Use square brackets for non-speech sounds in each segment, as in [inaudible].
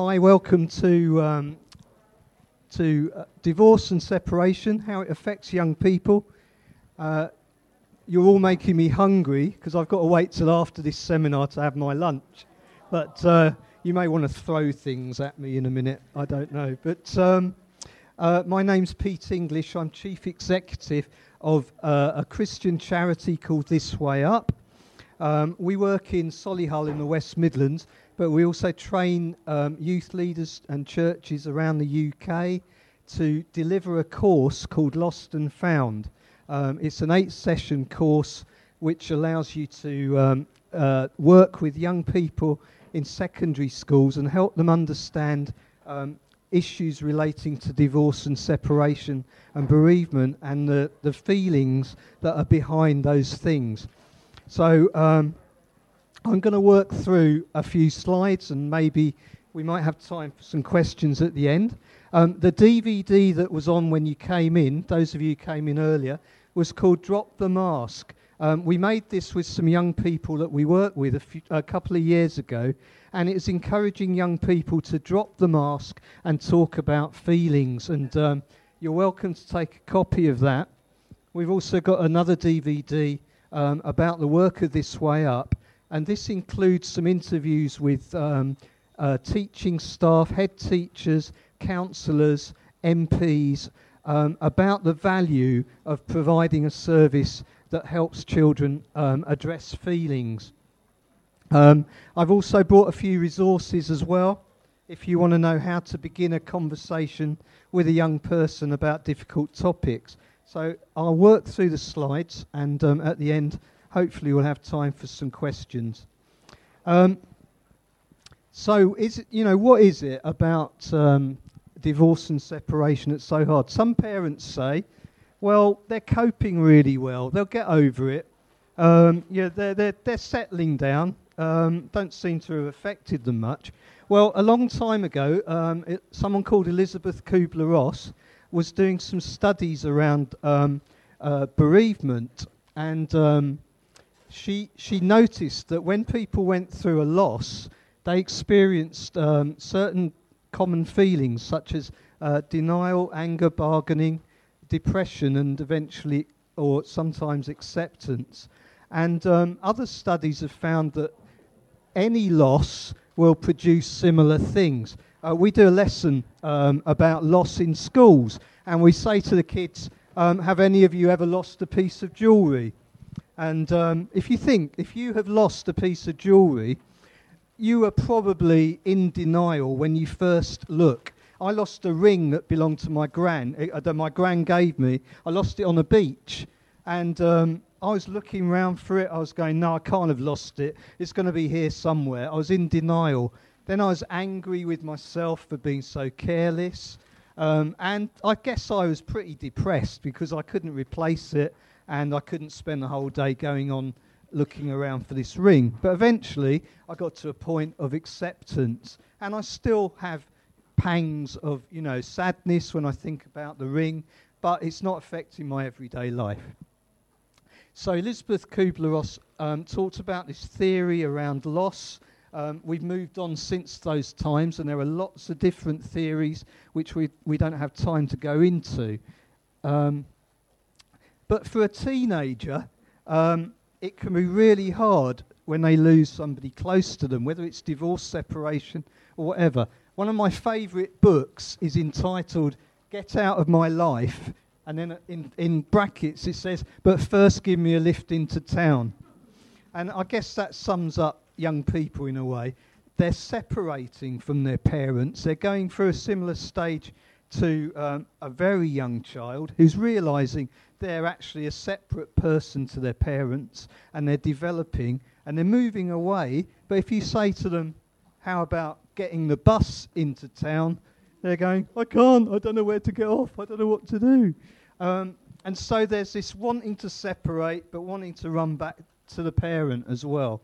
Hi, welcome to um, to uh, divorce and separation, how it affects young people. Uh, you're all making me hungry because I've got to wait till after this seminar to have my lunch. But uh, you may want to throw things at me in a minute. I don't know. But um, uh, my name's Pete English. I'm chief executive of uh, a Christian charity called This Way Up. Um, we work in Solihull in the West Midlands, but we also train um, youth leaders and churches around the UK to deliver a course called Lost and Found. Um, it's an eight session course which allows you to um, uh, work with young people in secondary schools and help them understand um, issues relating to divorce and separation and bereavement and the, the feelings that are behind those things. So um, I'm going to work through a few slides and maybe we might have time for some questions at the end. Um, the DVD that was on when you came in, those of you who came in earlier, was called Drop the Mask. Um, we made this with some young people that we worked with a, few, a couple of years ago, and it's encouraging young people to drop the mask and talk about feelings. And um, you're welcome to take a copy of that. We've also got another DVD um, about the work of This Way Up, and this includes some interviews with um, uh, teaching staff, head teachers, counsellors, MPs, um, about the value of providing a service that helps children um, address feelings. Um, I've also brought a few resources as well. If you want to know how to begin a conversation with a young person about difficult topics. So I'll work through the slides, and um, at the end, hopefully, we'll have time for some questions. Um, so, is it, you know, what is it about um, divorce and separation that's so hard? Some parents say, well, they're coping really well. They'll get over it. Um, yeah, they're, they're, they're settling down. Um, don't seem to have affected them much. Well, a long time ago, um, it, someone called Elizabeth Kubler-Ross was doing some studies around um, uh, bereavement, and um, she she noticed that when people went through a loss, they experienced um, certain common feelings such as uh, denial, anger, bargaining, depression, and eventually, or sometimes acceptance. And um, other studies have found that any loss will produce similar things. Uh, we do a lesson um, about loss in schools, and we say to the kids, um, Have any of you ever lost a piece of jewellery? And um, if you think, if you have lost a piece of jewellery, you are probably in denial when you first look. I lost a ring that belonged to my gran, uh, that my gran gave me. I lost it on a beach, and um, I was looking around for it. I was going, no, I can't have lost it. It's going to be here somewhere. I was in denial. Then I was angry with myself for being so careless. Um, and I guess I was pretty depressed because I couldn't replace it and I couldn't spend the whole day going on looking around for this ring. But eventually I got to a point of acceptance and I still have pangs of, you know, sadness when I think about the ring, but it's not affecting my everyday life. So Elizabeth Kubler-Ross um, talked about this theory around loss um, we've moved on since those times, and there are lots of different theories which we, we don't have time to go into. Um, but for a teenager, um, it can be really hard when they lose somebody close to them, whether it's divorce, separation, or whatever. One of my favourite books is entitled Get Out of My Life, and then in, in brackets it says, But first give me a lift into town. And I guess that sums up young people in a way. They're separating from their parents. They're going through a similar stage to um, a very young child who's realizing they're actually a separate person to their parents and they're developing and they're moving away. But if you say to them, How about getting the bus into town? they're going, I can't, I don't know where to get off, I don't know what to do. Um, and so there's this wanting to separate but wanting to run back to the parent as well.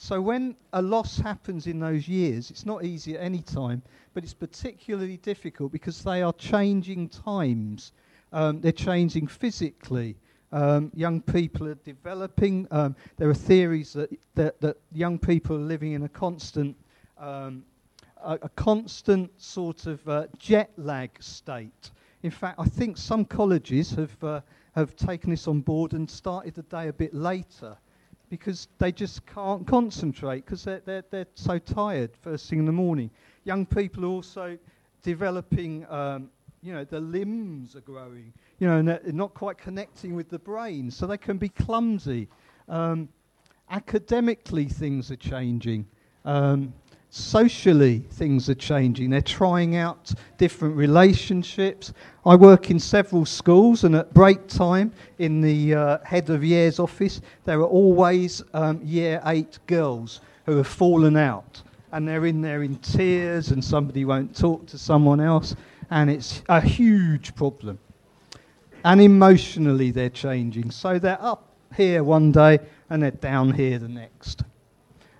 So when a loss happens in those years, it's not easy at any time, but it's particularly difficult because they are changing times. Um, they're changing physically. Um, young people are developing. Um, there are theories that, that, that, young people are living in a constant um, a, a constant sort of uh, jet lag state. In fact, I think some colleges have, uh, have taken this on board and started the day a bit later because they just can't concentrate because they're, they're, they're so tired first thing in the morning. Young people are also developing, um, you know, their limbs are growing, you know, and they're not quite connecting with the brain, so they can be clumsy. Um, academically, things are changing. Um, socially things are changing. They're trying out different relationships. I work in several schools, and at break time in the uh, head of year's office, there are always um, year eight girls who have fallen out. And they're in there in tears, and somebody won't talk to someone else, and it's a huge problem. And emotionally, they're changing. So they're up here one day and they're down here the next.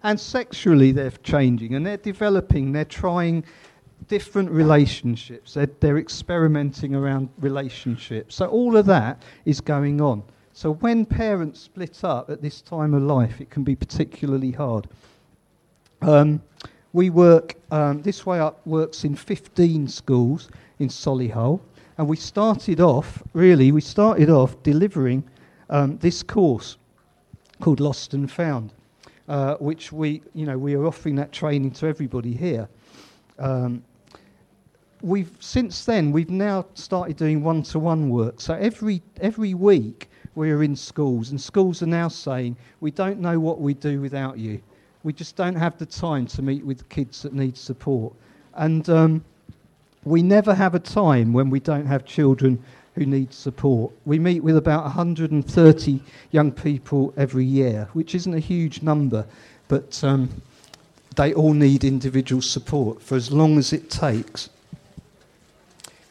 And sexually, they're changing and they're developing, they're trying different relationships, they're, they're experimenting around relationships. So, all of that is going on. So, when parents split up at this time of life, it can be particularly hard. Um, we work, um, This Way Up works in 15 schools in Solihull, and we started off, really, we started off delivering um, this course called Lost and Found uh, which we, you know, we are offering that training to everybody here. Um, we've since then we've now started doing one-to-one work. So every every week we're in schools, and schools are now saying we don't know what we do without you. We just don't have the time to meet with kids that need support, and um, we never have a time when we don't have children who need support. We meet with about 130 young people every year, which isn't a huge number, but um, they all need individual support for as long as it takes.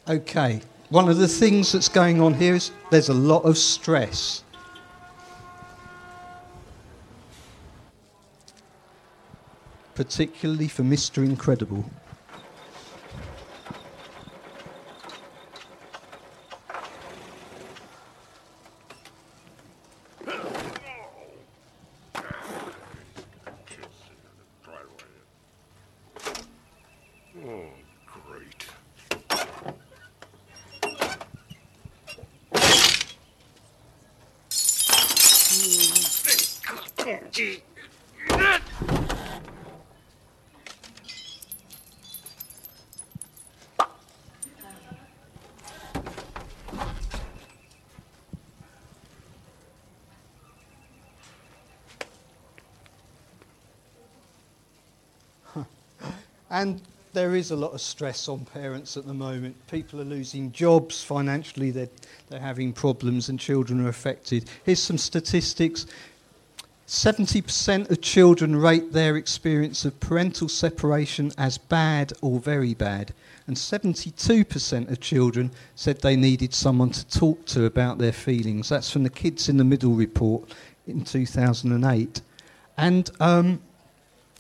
Okay, one of the things that's going on here is there's a lot of stress. Particularly for Mr. Incredible. And there is a lot of stress on parents at the moment. People are losing jobs, financially, they're, they're having problems, and children are affected. Here's some statistics 70% of children rate their experience of parental separation as bad or very bad, and 72% of children said they needed someone to talk to about their feelings. That's from the Kids in the Middle report in 2008. And um,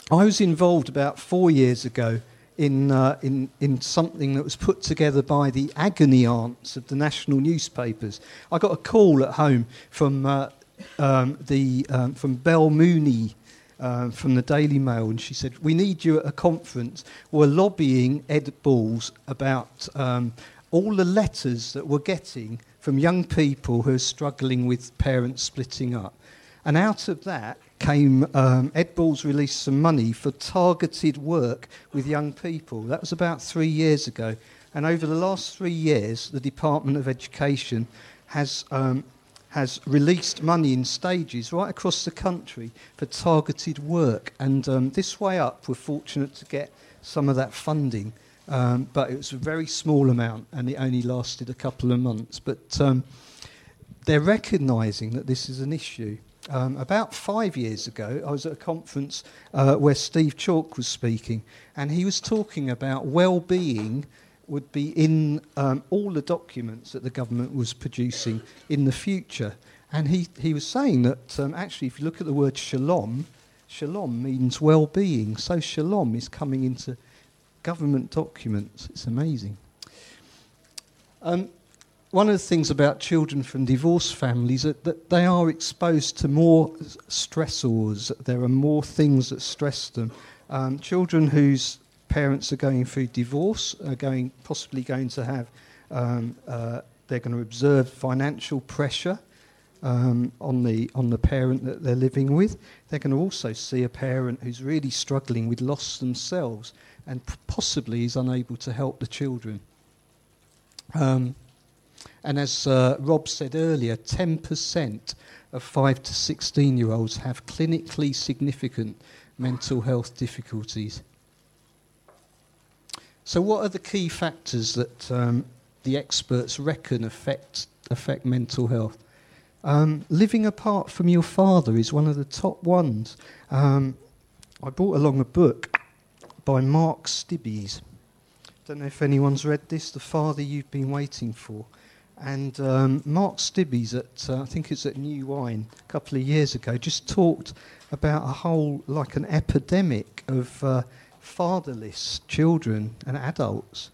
I was involved about four years ago in, uh, in, in something that was put together by the agony aunts of the national newspapers. I got a call at home from, uh, um, the, um, from Bel Mooney uh, from the Daily Mail, and she said, We need you at a conference. We're lobbying Ed Balls about um, all the letters that we're getting from young people who are struggling with parents splitting up. And out of that, came um, Ed Balls released some money for targeted work with young people. That was about three years ago. And over the last three years, the Department of Education has, um, has released money in stages right across the country for targeted work. And um, this way up, we're fortunate to get some of that funding. Um, but it was a very small amount and it only lasted a couple of months. But um, they're recognising that this is an issue. Um, about five years ago, I was at a conference uh, where Steve Chalke was speaking, and he was talking about well-being would be in um, all the documents that the government was producing in the future. And he, he was saying that um, actually, if you look at the word shalom, shalom means well-being. So shalom is coming into government documents. It's amazing. Um, one of the things about children from divorced families is that they are exposed to more stressors. There are more things that stress them. Um, children whose parents are going through divorce, are going possibly going to have, um, uh, they're going to observe financial pressure um, on the on the parent that they're living with. They're going to also see a parent who's really struggling with loss themselves and possibly is unable to help the children. Um, and as uh, Rob said earlier, 10% of 5 to 16 year olds have clinically significant mental health difficulties. So, what are the key factors that um, the experts reckon affect, affect mental health? Um, living apart from your father is one of the top ones. Um, I brought along a book by Mark Stibbies. Don't know if anyone's read this, The Father You've Been Waiting For. And um, Mark Stibbies, at uh, I think it's at New Wine a couple of years ago, just talked about a whole, like an epidemic of uh, fatherless children and adults.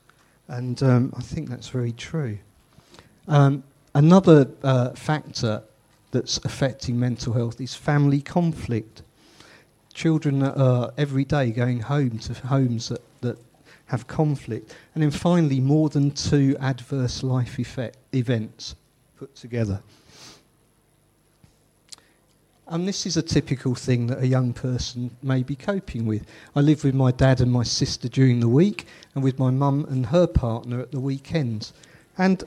And um, I think that's very true. Um, another uh, factor that's affecting mental health is family conflict. Children are every day going home to homes that have conflict. And then finally, more than two adverse life effect events put together. And this is a typical thing that a young person may be coping with. I live with my dad and my sister during the week, and with my mum and her partner at the weekends. And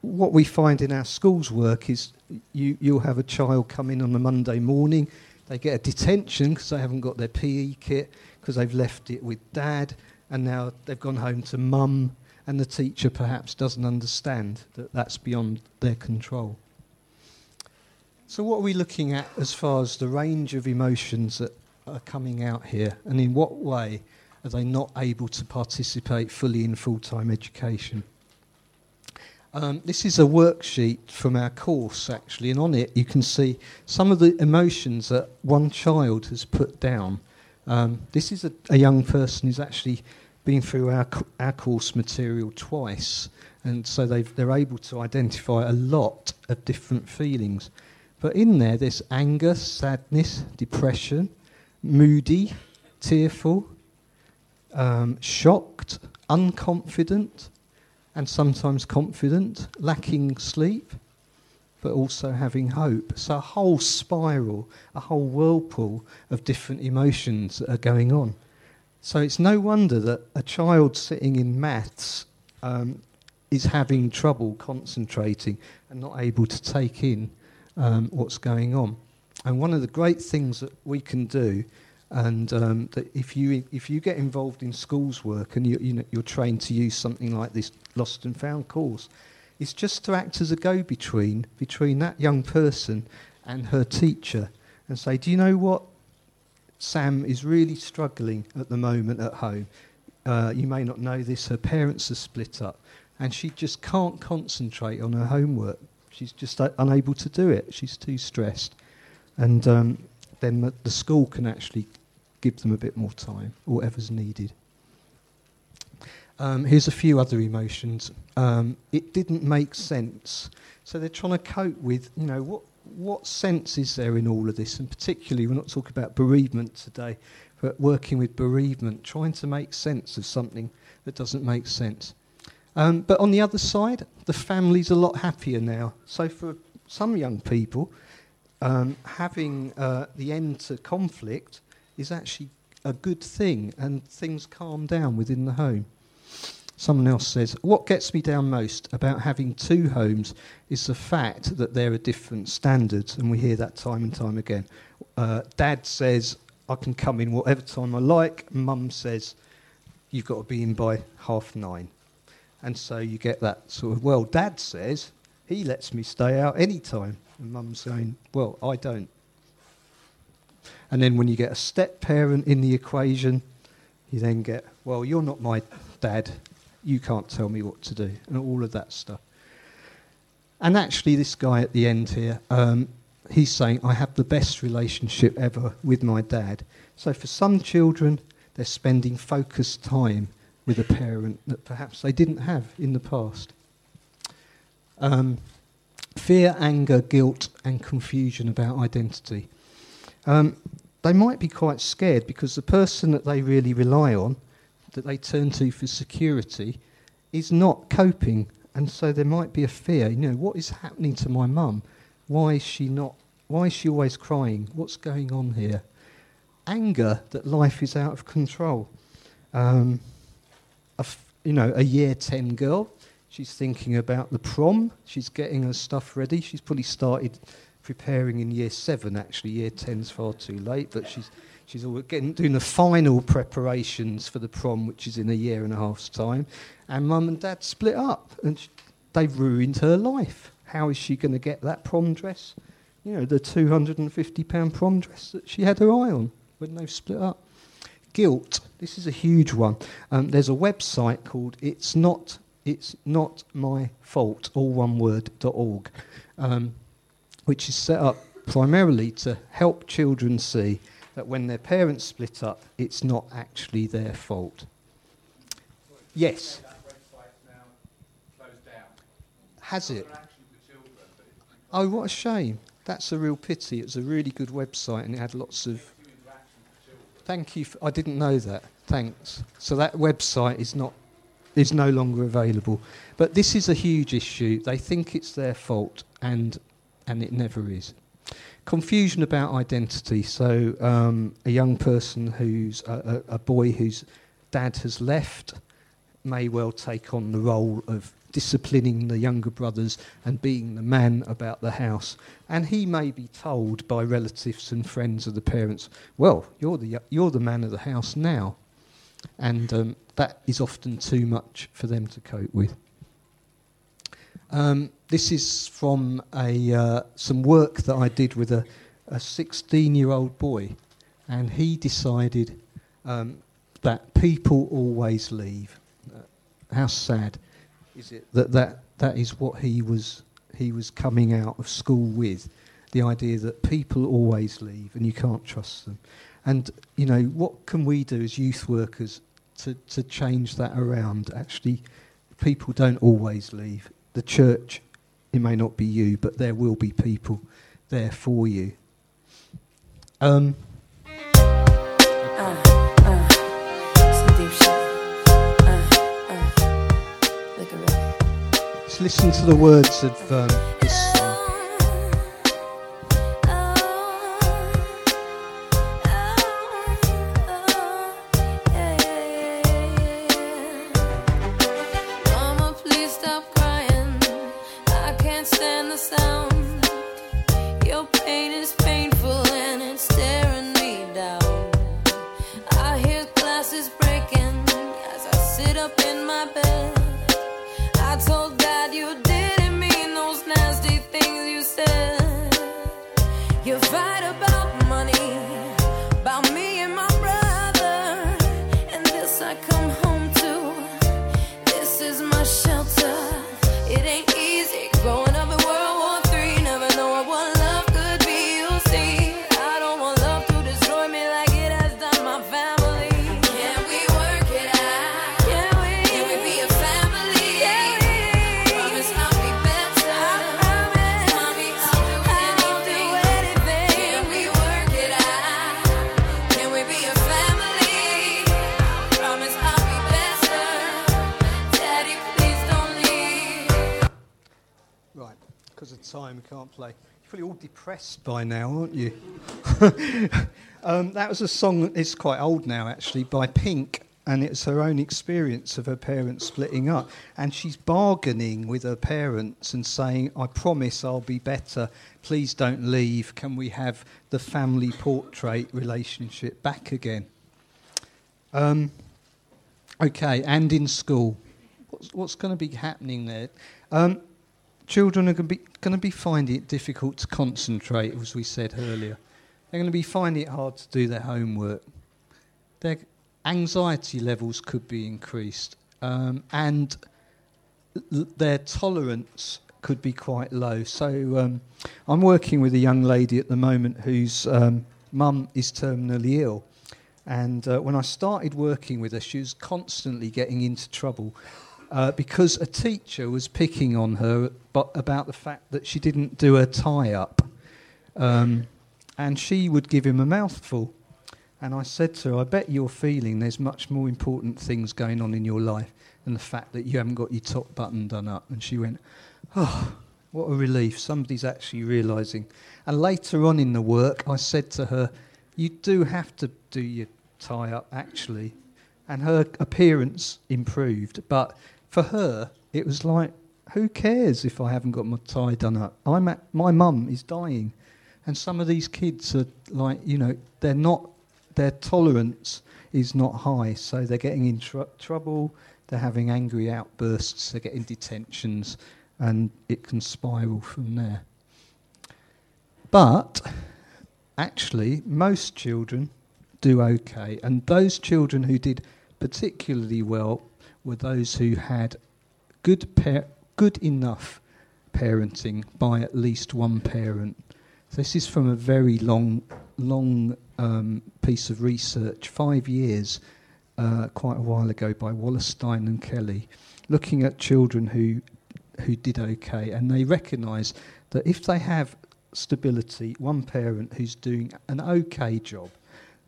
what we find in our schools work is you, you'll have a child come in on a Monday morning, they get a detention because they haven't got their PE kit, because they've left it with dad, and now they've gone home to mum, and the teacher perhaps doesn't understand that that's beyond their control. So, what are we looking at as far as the range of emotions that are coming out here, and in what way are they not able to participate fully in full time education? Um, this is a worksheet from our course, actually, and on it you can see some of the emotions that one child has put down. Um, this is a, a, young person who's actually been through our, our course material twice, and so they're able to identify a lot of different feelings. But in there, there's anger, sadness, depression, moody, tearful, um, shocked, unconfident, and sometimes confident, lacking sleep, but also having hope. So a whole spiral, a whole whirlpool of different emotions that are going on. So it's no wonder that a child sitting in maths um, is having trouble concentrating and not able to take in um, what's going on. And one of the great things that we can do, and um, that if you if you get involved in schools work and you, you know, you're trained to use something like this lost and found course, is just to act as a go-between between that young person and her teacher, and say, do you know what? Sam is really struggling at the moment at home. Uh, you may not know this. Her parents are split up, and she just can't concentrate on her homework She's just uh, unable to do it. She's too stressed. And um, then the, the school can actually give them a bit more time, or whatever's needed. Um, here's a few other emotions. Um, it didn't make sense. So they're trying to cope with, you know, what, what sense is there in all of this? And particularly, we're not talking about bereavement today, but working with bereavement, trying to make sense of something that doesn't make sense. Um, but on the other side, the family's a lot happier now. So for some young people, um, having uh, the end to conflict is actually a good thing, and things calm down within the home. Someone else says, What gets me down most about having two homes is the fact that there are different standards, and we hear that time and time again. Uh, Dad says, I can come in whatever time I like, Mum says, You've got to be in by half nine. And so you get that sort of, well, dad says he lets me stay out any time. And mum's saying, well, I don't. And then when you get a step parent in the equation, you then get, well, you're not my dad. You can't tell me what to do. And all of that stuff. And actually, this guy at the end here, um, he's saying, I have the best relationship ever with my dad. So for some children, they're spending focused time with a parent that perhaps they didn't have in the past. Um, fear, anger, guilt, and confusion about identity. Um, they might be quite scared because the person that they really rely on that they turn to for security is not coping. And so there might be a fear, you know, what is happening to my mum? Why is she not, why is she always crying? What's going on here? Anger that life is out of control. Um, a f- you know, a year 10 girl, she's thinking about the prom, she's getting her stuff ready. She's probably started preparing in year 7, actually. Year 10's far too late, but she's She's getting, doing the final preparations for the prom, which is in a year and a half's time. And mum and dad split up, and they've ruined her life. How is she going to get that prom dress? You know, the £250 prom dress that she had her eye on when they split up. Guilt. This is a huge one. Um, there's a website called It's Not It's Not My Fault, all one word, .org, um, which is set up primarily to help children see that when their parents split up, it's not actually their fault. Yes. Has it? Oh, what a shame. That's a real pity. It was a really good website and it had lots of. Thank you. I didn't know that. Thanks. So that website is not is no longer available. But this is a huge issue. They think it's their fault and and it never is confusion about identity. So, um, a young person who's a, a, a, boy whose dad has left may well take on the role of disciplining the younger brothers and being the man about the house. And he may be told by relatives and friends of the parents, well, you're the, you're the man of the house now. And um, that is often too much for them to cope with. Um, this is from a, uh, some work that I did with a, a 16 year old boy, and he decided um, that people always leave. Uh, how sad is it that, that that is what he was, he was coming out of school with? The idea that people always leave and you can't trust them. And, you know, what can we do as youth workers to, to change that around? Actually, people don't always leave the church, it may not be you, but there will be people there for you. Um, listen to the words of um, depressed by now, aren't you? [laughs] um, that was a song, it's quite old now actually, by Pink, and it's her own experience of her parents splitting up. And she's bargaining with her parents and saying, I promise I'll be better. Please don't leave. Can we have the family portrait relationship back again? Um, okay, and in school. What's, what's going to be happening there? Um, children are going to be going to be finding it difficult to concentrate, as we said earlier. They're going to be finding it hard to do their homework. Their anxiety levels could be increased, um, and l- their tolerance could be quite low. So, um, I'm working with a young lady at the moment whose um, mum is terminally ill. And uh, when I started working with her, she was constantly getting into trouble uh, because a teacher was picking on her but about the fact that she didn't do her tie up. Um, and she would give him a mouthful. And I said to her, I bet you're feeling there's much more important things going on in your life than the fact that you haven't got your top button done up. And she went, Oh, what a relief. Somebody's actually realising. And later on in the work, I said to her, You do have to do your tie up, actually. And her appearance improved. But for her, it was like, Who cares if I haven't got my tie done up? I'm at, my mum is dying. And some of these kids are like, you know, they're not, their tolerance is not high. So they're getting in tr- trouble, they're having angry outbursts, they're getting detentions and it can spiral from there. But actually, most children do okay, and those children who did particularly well were those who had good, par- good enough parenting by at least one parent. This is from a very long, long um, piece of research, five years, uh, quite a while ago, by Wallerstein and Kelly, looking at children who who did okay, and they recognise that if they have stability, one parent who's doing an okay job,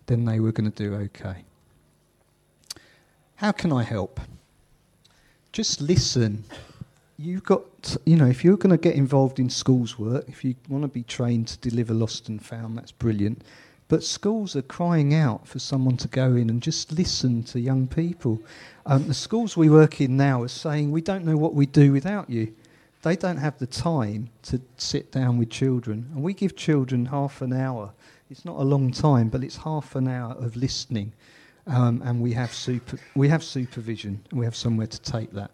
then they were going to do okay. How can I help? Just listen. You've got, you know, if you're going to get involved in schools work, if you want to be trained to deliver lost and found, that's brilliant. But schools are crying out for someone to go in and just listen to young people. Um, the schools we work in now are saying, we don't know what we do without you. They don't have the time to sit down with children. And we give children half an hour. It's not a long time, but it's half an hour of listening. Um, and we have, super, we have supervision, and we have somewhere to take that.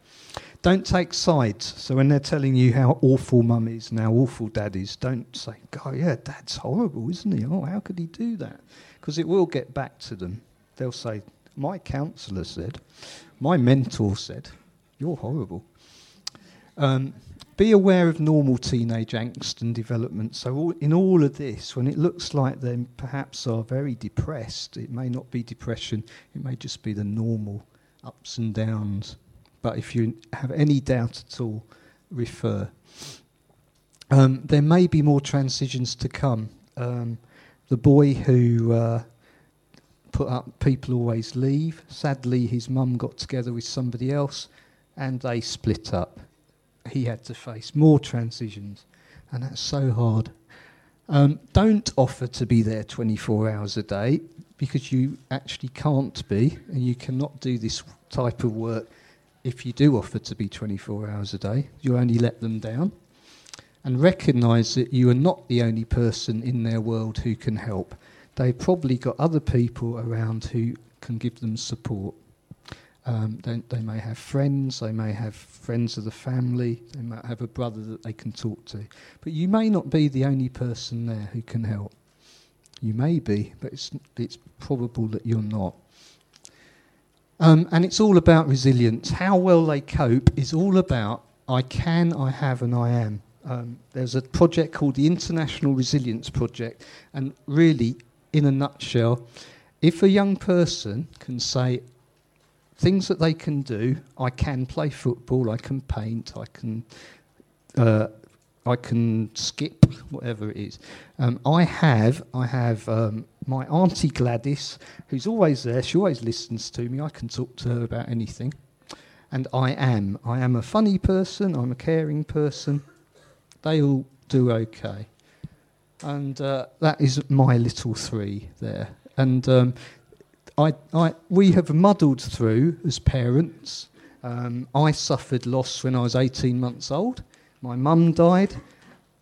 Don't take sides. So when they're telling you how awful mum is and how awful dad is, don't say, God, yeah, dad's horrible, isn't he? Oh, how could he do that? Because it will get back to them. They'll say, my counsellor said, my mentor said, you're horrible. Um, be aware of normal teenage angst and development. So, all, in all of this, when it looks like they perhaps are very depressed, it may not be depression, it may just be the normal ups and downs but if you have any doubt at all, refer. Um, there may be more transitions to come. Um, the boy who uh, put up People Always Leave, sadly, his mum got together with somebody else and they split up. He had to face more transitions, and that's so hard. Um, don't offer to be there 24 hours a day because you actually can't be, and you cannot do this type of work if you do offer to be 24 hours a day, you only let them down. And recognize that you are not the only person in their world who can help. They've probably got other people around who can give them support. Um, they, they, may have friends, they may have friends of the family, they might have a brother that they can talk to. But you may not be the only person there who can help. You may be, but it's, it's probable that you're not. Um, and it's all about resilience. How well they cope is all about I can, I have, and I am. Um, there's a project called the International Resilience Project, and really, in a nutshell, if a young person can say things that they can do, I can play football, I can paint, I can uh, I can skip whatever it is. Um, I have I have um, my auntie Gladys, who's always there. She always listens to me. I can talk to her about anything. And I am. I am a funny person. I'm a caring person. They all do okay. And uh, that is my little three there. And um, I, I, we have muddled through as parents. Um, I suffered loss when I was 18 months old. My mum died.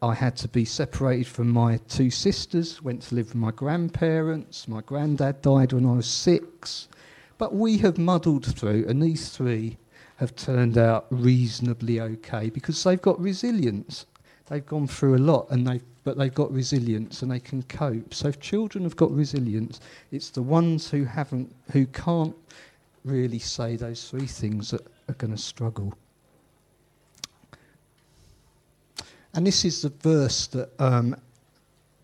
I had to be separated from my two sisters, went to live with my grandparents. My granddad died when I was six. But we have muddled through, and these three have turned out reasonably okay because they've got resilience. They've gone through a lot, and they've, but they've got resilience and they can cope. So if children have got resilience, it's the ones who haven't, who can't really say those three things that are going to struggle. And this is the verse that, um,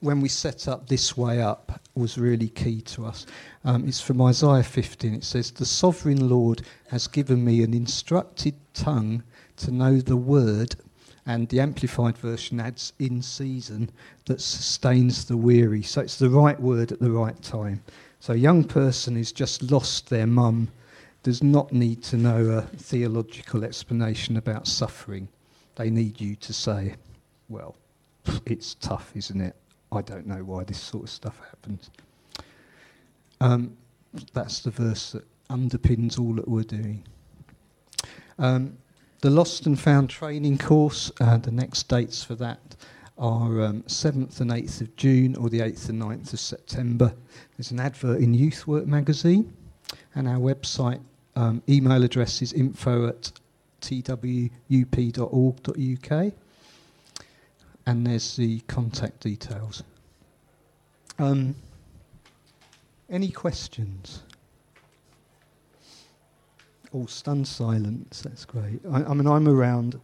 when we set up this way up, was really key to us. Um, it's from Isaiah 15. It says, The sovereign Lord has given me an instructed tongue to know the word, and the Amplified Version adds in season that sustains the weary. So it's the right word at the right time. So a young person who's just lost their mum does not need to know a theological explanation about suffering. They need you to say, well, it's tough, isn't it? I don't know why this sort of stuff happens. Um, that's the verse that underpins all that we're doing. Um, the Lost and Found training course, uh, the next dates for that are um, 7th and 8th of June or the 8th and 9th of September. There's an advert in Youth Work magazine, and our website um, email address is info at twup.org.uk, and there's the contact details. Um, any questions? All stunned silence. That's great. I, I mean, I'm around.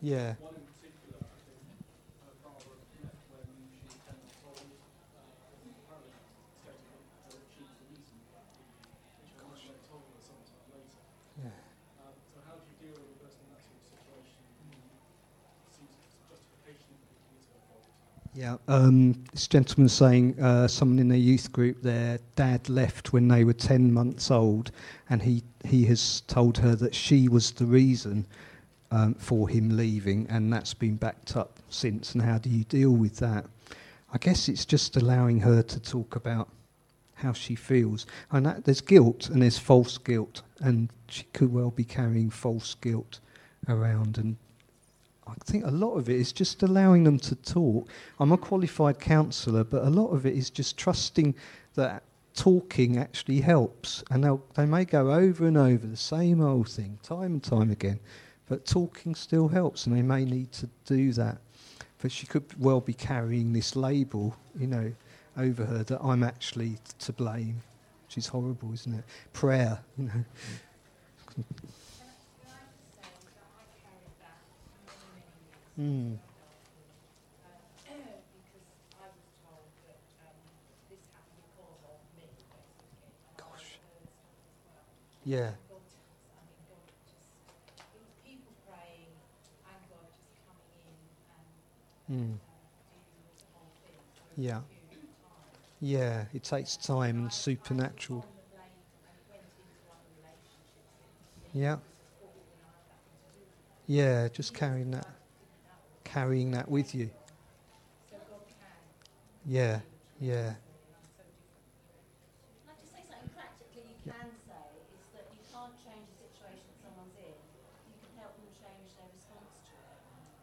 Yeah. Yeah, um, this gentleman saying uh, someone in their youth group, their dad left when they were 10 months old, and he, he has told her that she was the reason um, for him leaving, and that's been backed up since. And how do you deal with that? I guess it's just allowing her to talk about how she feels. And that, there's guilt and there's false guilt, and she could well be carrying false guilt around and I think a lot of it is just allowing them to talk. I'm a qualified counsellor, but a lot of it is just trusting that talking actually helps. And they may go over and over the same old thing, time and time again, but talking still helps, and they may need to do that. But she could well be carrying this label, you know, over her that I'm actually t- to blame, She's horrible, isn't it? Prayer, you know. Mm. Gosh. Yeah. Mm. Yeah. Yeah, it takes time and supernatural. Yeah. Yeah, just carrying that carrying that with you. Yeah, yeah. Can say something practically you can say is that you can't change the situation that someone's in. You can help them change their response to it.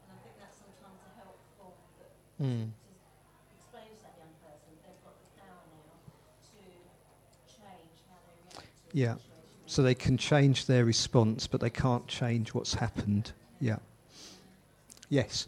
And I think that's sometimes a helpful that Mm. to explain to that young person they've got the power now to change how they react to a Yeah. So they can change their response, but they can't change what's happened. Yeah. Yes.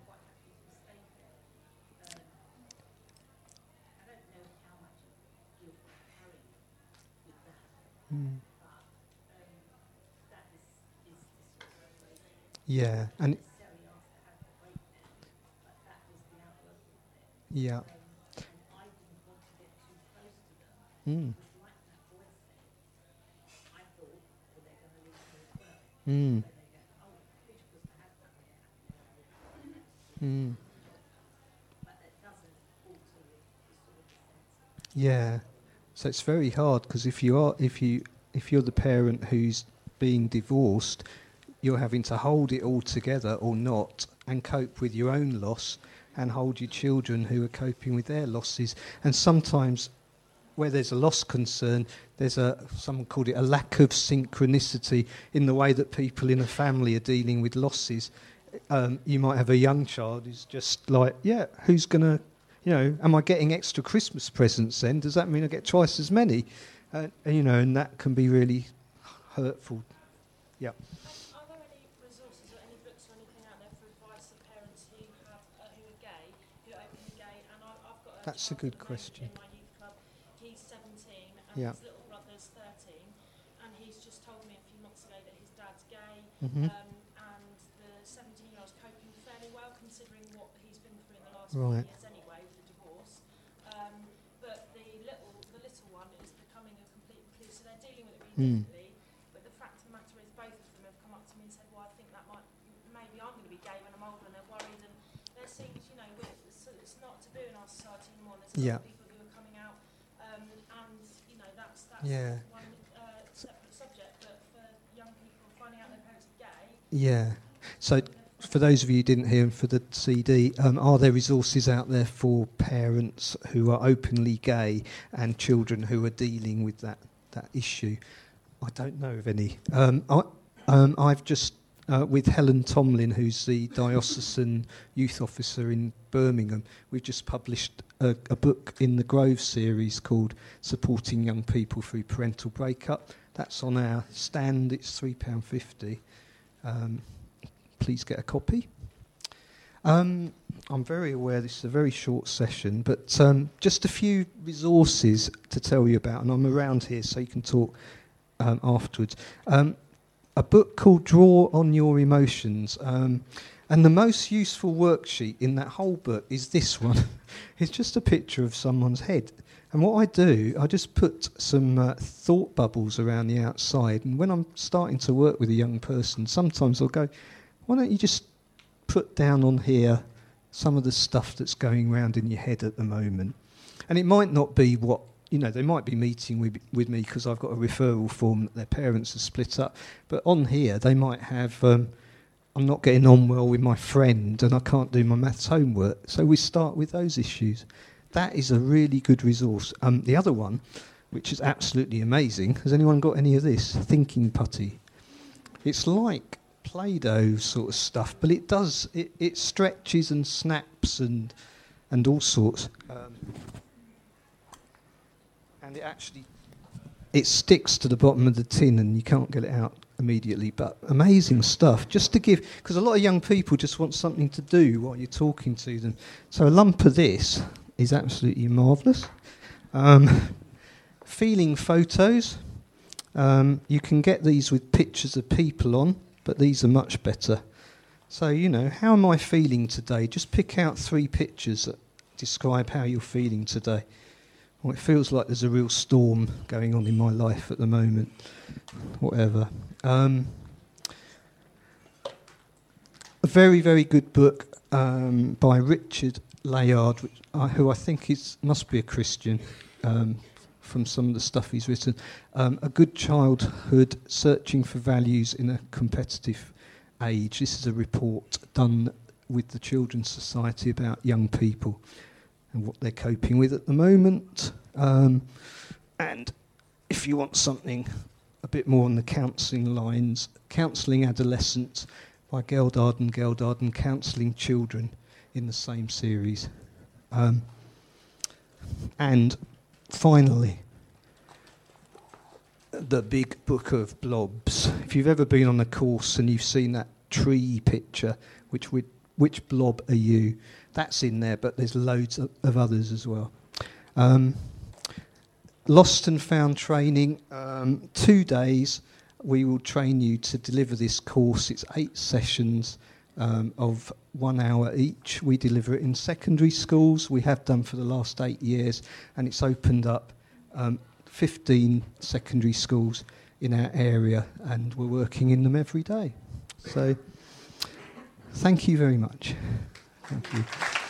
Mm. Yeah, and yeah. Mm. Mm. Mm. Yeah. So it's very hard because if you are if you if you're the parent who's being divorced, you're having to hold it all together or not and cope with your own loss and hold your children who are coping with their losses. And sometimes where there's a loss concern, there's a someone called it a lack of synchronicity in the way that people in a family are dealing with losses. Um, you might have a young child who's just like, yeah, who's going to, you know, am I getting extra Christmas presents then? Does that mean I get twice as many? Uh, you know, and that can be really hurtful. Yeah. That's a good question. Club, he's 17 and yeah. his little brother's 13, and he's just told me a few months ago that his dad's gay, mm-hmm. um, and the 17 year old's coping fairly well considering what he's been through in the last right. They're dealing with it really Mm. But the fact of the matter is, both of them have come up to me and said, "Well, I think that might, maybe I'm going to be gay when I'm older," and they're worried. And there seems, you know, it's, it's not taboo in our society anymore. There's a Yeah. lot of people who are coming out, um, and you know, that's that's Yeah. one uh, separate subject. But for young people finding out their parents are gay, Yeah. So, for those of you who didn't hear for the CD, um, are there resources out there for parents who are openly gay and children who are dealing with that, that issue? I don't know of any. Um, I, um, I've just, uh, with Helen Tomlin, who's the diocesan youth officer in Birmingham, we've just published a, a book in the Grove series called Supporting Young People Through Parental Breakup. That's on our stand, it's £3.50. Um, please get a copy. Um, I'm very aware this is a very short session, but um, just a few resources to tell you about, and I'm around here so you can talk um, afterwards. Um, a book called Draw on Your Emotions. Um, and the most useful worksheet in that whole book is this one. [laughs] it's just a picture of someone's head. And what I do, I just put some uh, thought bubbles around the outside. And when I'm starting to work with a young person, sometimes I'll go, why don't you just put down on here some of the stuff that's going around in your head at the moment? And it might not be what, you know, they might be meeting with, with me because I've got a referral form that their parents have split up. But on here, they might have, um, I'm not getting on well with my friend and I can't do my maths homework. So we start with those issues. That is a really good resource. Um, the other one, which is absolutely amazing, has anyone got any of this? Thinking Putty. It's like Play-Doh sort of stuff, but it does, it, it stretches and snaps and, and all sorts. Um, and it actually, it sticks to the bottom of the tin and you can't get it out immediately. But amazing stuff, just to give, because a lot of young people just want something to do while you're talking to them. So a lump of this is absolutely marvellous. Um, feeling photos. Um, you can get these with pictures of people on, but these are much better. So, you know, how am I feeling today? Just pick out three pictures that describe how you're feeling today. Well, it feels like there's a real storm going on in my life at the moment. Whatever. Um, a very, very good book um, by Richard Layard, I, who I think is must be a Christian um, from some of the stuff he's written. Um, a good childhood searching for values in a competitive age. This is a report done with the Children's Society about young people and what they're coping with at the moment. Um, and if you want something a bit more on the counselling lines, Counselling Adolescents by Geldard and Geldard and Counselling Children in the same series. Um, and finally, the big book of blobs. If you've ever been on a course and you've seen that tree picture, which which, which blob are you? That's in there, but there's loads of, of others as well. Um, lost and found training, um, two days. We will train you to deliver this course. It's eight sessions um, of one hour each. We deliver it in secondary schools. We have done for the last eight years, and it's opened up um, 15 secondary schools in our area, and we're working in them every day. So, thank you very much. Thank you.